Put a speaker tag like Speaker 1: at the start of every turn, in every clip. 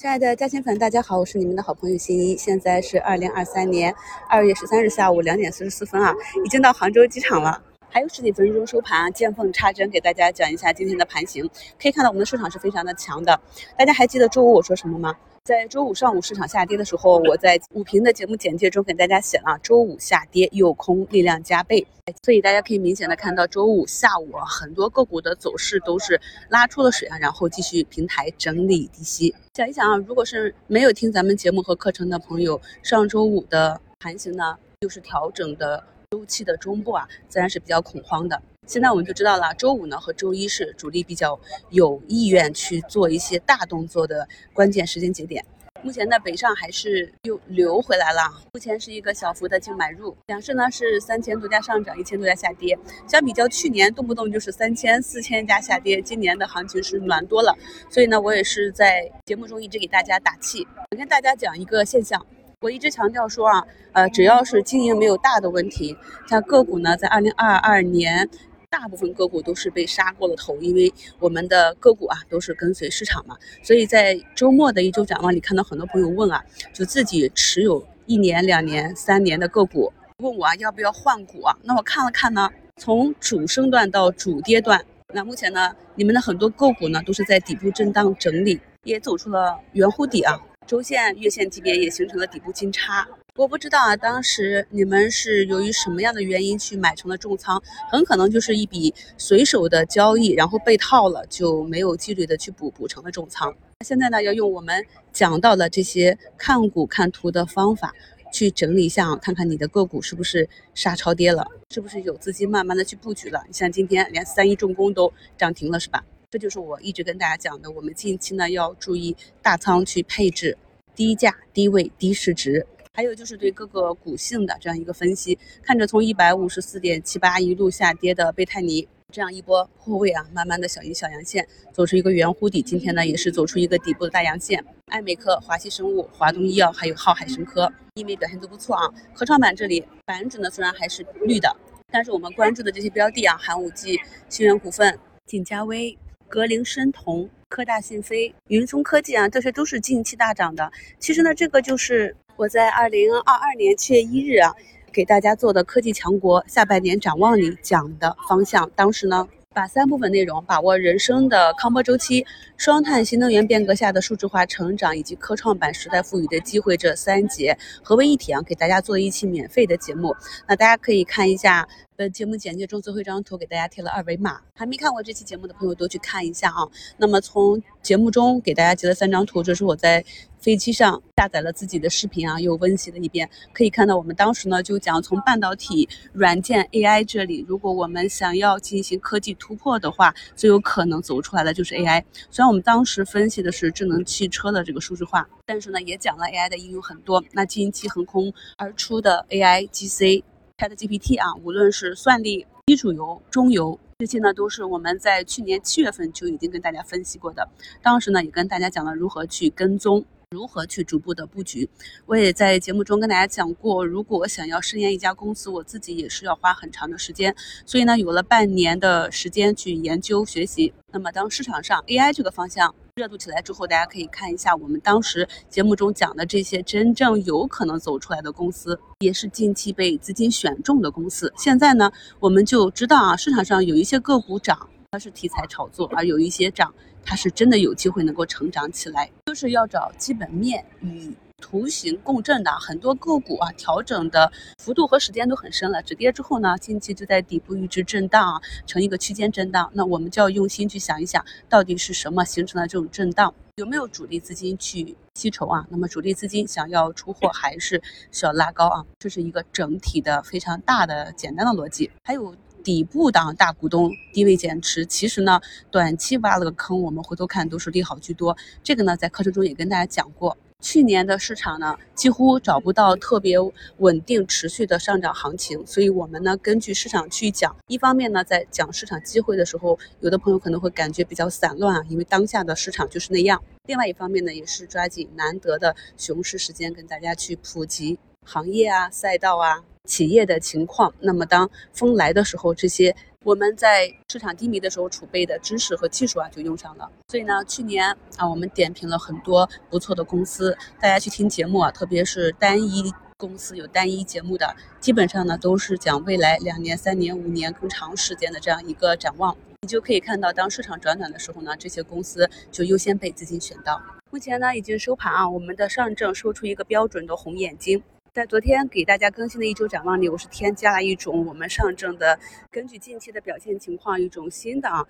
Speaker 1: 亲爱的嘉兴粉，大家好，我是你们的好朋友新一。现在是二零二三年二月十三日下午两点四十四分啊，已经到杭州机场了，还有十几分钟收盘啊，见缝插针给大家讲一下今天的盘形。可以看到我们的市场是非常的强的，大家还记得周五我说什么吗？在周五上午市场下跌的时候，我在午评的节目简介中给大家写了，周五下跌诱空力量加倍，所以大家可以明显的看到周五下午很多个股的走势都是拉出了水啊，然后继续平台整理低吸。想一想啊，如果是没有听咱们节目和课程的朋友，上周五的盘形呢，就是调整的周期的中部啊，自然是比较恐慌的。现在我们就知道了，周五呢和周一是主力比较有意愿去做一些大动作的关键时间节点。目前呢，北上还是又流回来了，目前是一个小幅的净买入，两市呢是三千多家上涨，一千多家下跌。相比较去年，动不动就是三千、四千家下跌，今年的行情是暖多了。所以呢，我也是在节目中一直给大家打气。我跟大家讲一个现象。我一直强调说啊，呃，只要是经营没有大的问题，像个股呢，在二零二二年。大部分个股都是被杀过了头，因为我们的个股啊都是跟随市场嘛，所以在周末的一周展望里看到很多朋友问啊，就自己持有一年、两年、三年的个股，问我啊要不要换股啊？那我看了看呢，从主升段到主跌段，那目前呢，你们的很多个股呢都是在底部震荡整理，也走出了圆弧底啊，周线、月线级别也形成了底部金叉。我不知道啊，当时你们是由于什么样的原因去买成了重仓？很可能就是一笔随手的交易，然后被套了，就没有纪律的去补补成了重仓。现在呢，要用我们讲到的这些看股看图的方法去整理一下，看看你的个股是不是杀超跌了，是不是有资金慢慢的去布局了？你像今天连三一重工都涨停了，是吧？这就是我一直跟大家讲的，我们近期呢要注意大仓去配置低价、低位、低市值。还有就是对各个股性的这样一个分析，看着从一百五十四点七八一路下跌的贝泰尼，这样一波破位啊，慢慢的小阴小阳线走出一个圆弧底，今天呢也是走出一个底部的大阳线。爱美克、华西生物、华东医药还有浩海生科，医美表现都不错啊。科创板这里板指呢虽然还是绿的，但是我们关注的这些标的啊，寒武纪、新源股份、锦嘉微、格林生酮、科大讯飞、云松科技啊，这些都是近期大涨的。其实呢，这个就是。我在二零二二年七月一日啊，给大家做的科技强国下半年展望里讲的方向，当时呢，把三部分内容，把握人生的康波周期、双碳新能源变革下的数字化成长以及科创板时代赋予的机会这三节合为一体啊，给大家做一期免费的节目，那大家可以看一下。本，节目简介中最后一张图给大家贴了二维码，还没看过这期节目的朋友都去看一下啊。那么从节目中给大家截了三张图，这是我在飞机上下载了自己的视频啊，又温习了一遍。可以看到我们当时呢就讲从半导体、软件、AI 这里，如果我们想要进行科技突破的话，最有可能走出来的就是 AI。虽然我们当时分析的是智能汽车的这个数字化，但是呢也讲了 AI 的应用很多。那近期横空而出的 AI GC。Chat GPT 啊，无论是算力、基础油、中游，这些呢都是我们在去年七月份就已经跟大家分析过的。当时呢也跟大家讲了如何去跟踪，如何去逐步的布局。我也在节目中跟大家讲过，如果想要深研一家公司，我自己也是要花很长的时间。所以呢，有了半年的时间去研究学习。那么当市场上 AI 这个方向，热度起来之后，大家可以看一下我们当时节目中讲的这些真正有可能走出来的公司，也是近期被资金选中的公司。现在呢，我们就知道啊，市场上有一些个股涨，它是题材炒作；而有一些涨，它是真的有机会能够成长起来。就是要找基本面与。图形共振的很多个股啊，调整的幅度和时间都很深了。止跌之后呢，近期就在底部一直震荡啊，成一个区间震荡。那我们就要用心去想一想，到底是什么形成了这种震荡？有没有主力资金去吸筹啊？那么主力资金想要出货，还是需要拉高啊？这是一个整体的非常大的简单的逻辑。还有底部档大股东低位减持，其实呢，短期挖了个坑，我们回头看都是利好居多。这个呢，在课程中也跟大家讲过。去年的市场呢，几乎找不到特别稳定、持续的上涨行情，所以我们呢，根据市场去讲。一方面呢，在讲市场机会的时候，有的朋友可能会感觉比较散乱啊，因为当下的市场就是那样。另外一方面呢，也是抓紧难得的熊市时间，跟大家去普及行业啊、赛道啊、企业的情况。那么当风来的时候，这些我们在市场低迷的时候储备的知识和技术啊就用上了。所以呢，去年啊我们点评了很多不错的公司，大家去听节目啊，特别是单一公司有单一节目的，基本上呢都是讲未来两年、三年、五年更长时间的这样一个展望。你就可以看到，当市场转暖的时候呢，这些公司就优先被资金选到。目前呢已经收盘啊，我们的上证收出一个标准的红眼睛。在昨天给大家更新的一周展望里，我是添加了一种我们上证的根据近期的表现情况，一种新的啊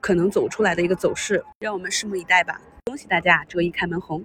Speaker 1: 可能走出来的一个走势，让我们拭目以待吧。恭喜大家周一开门红。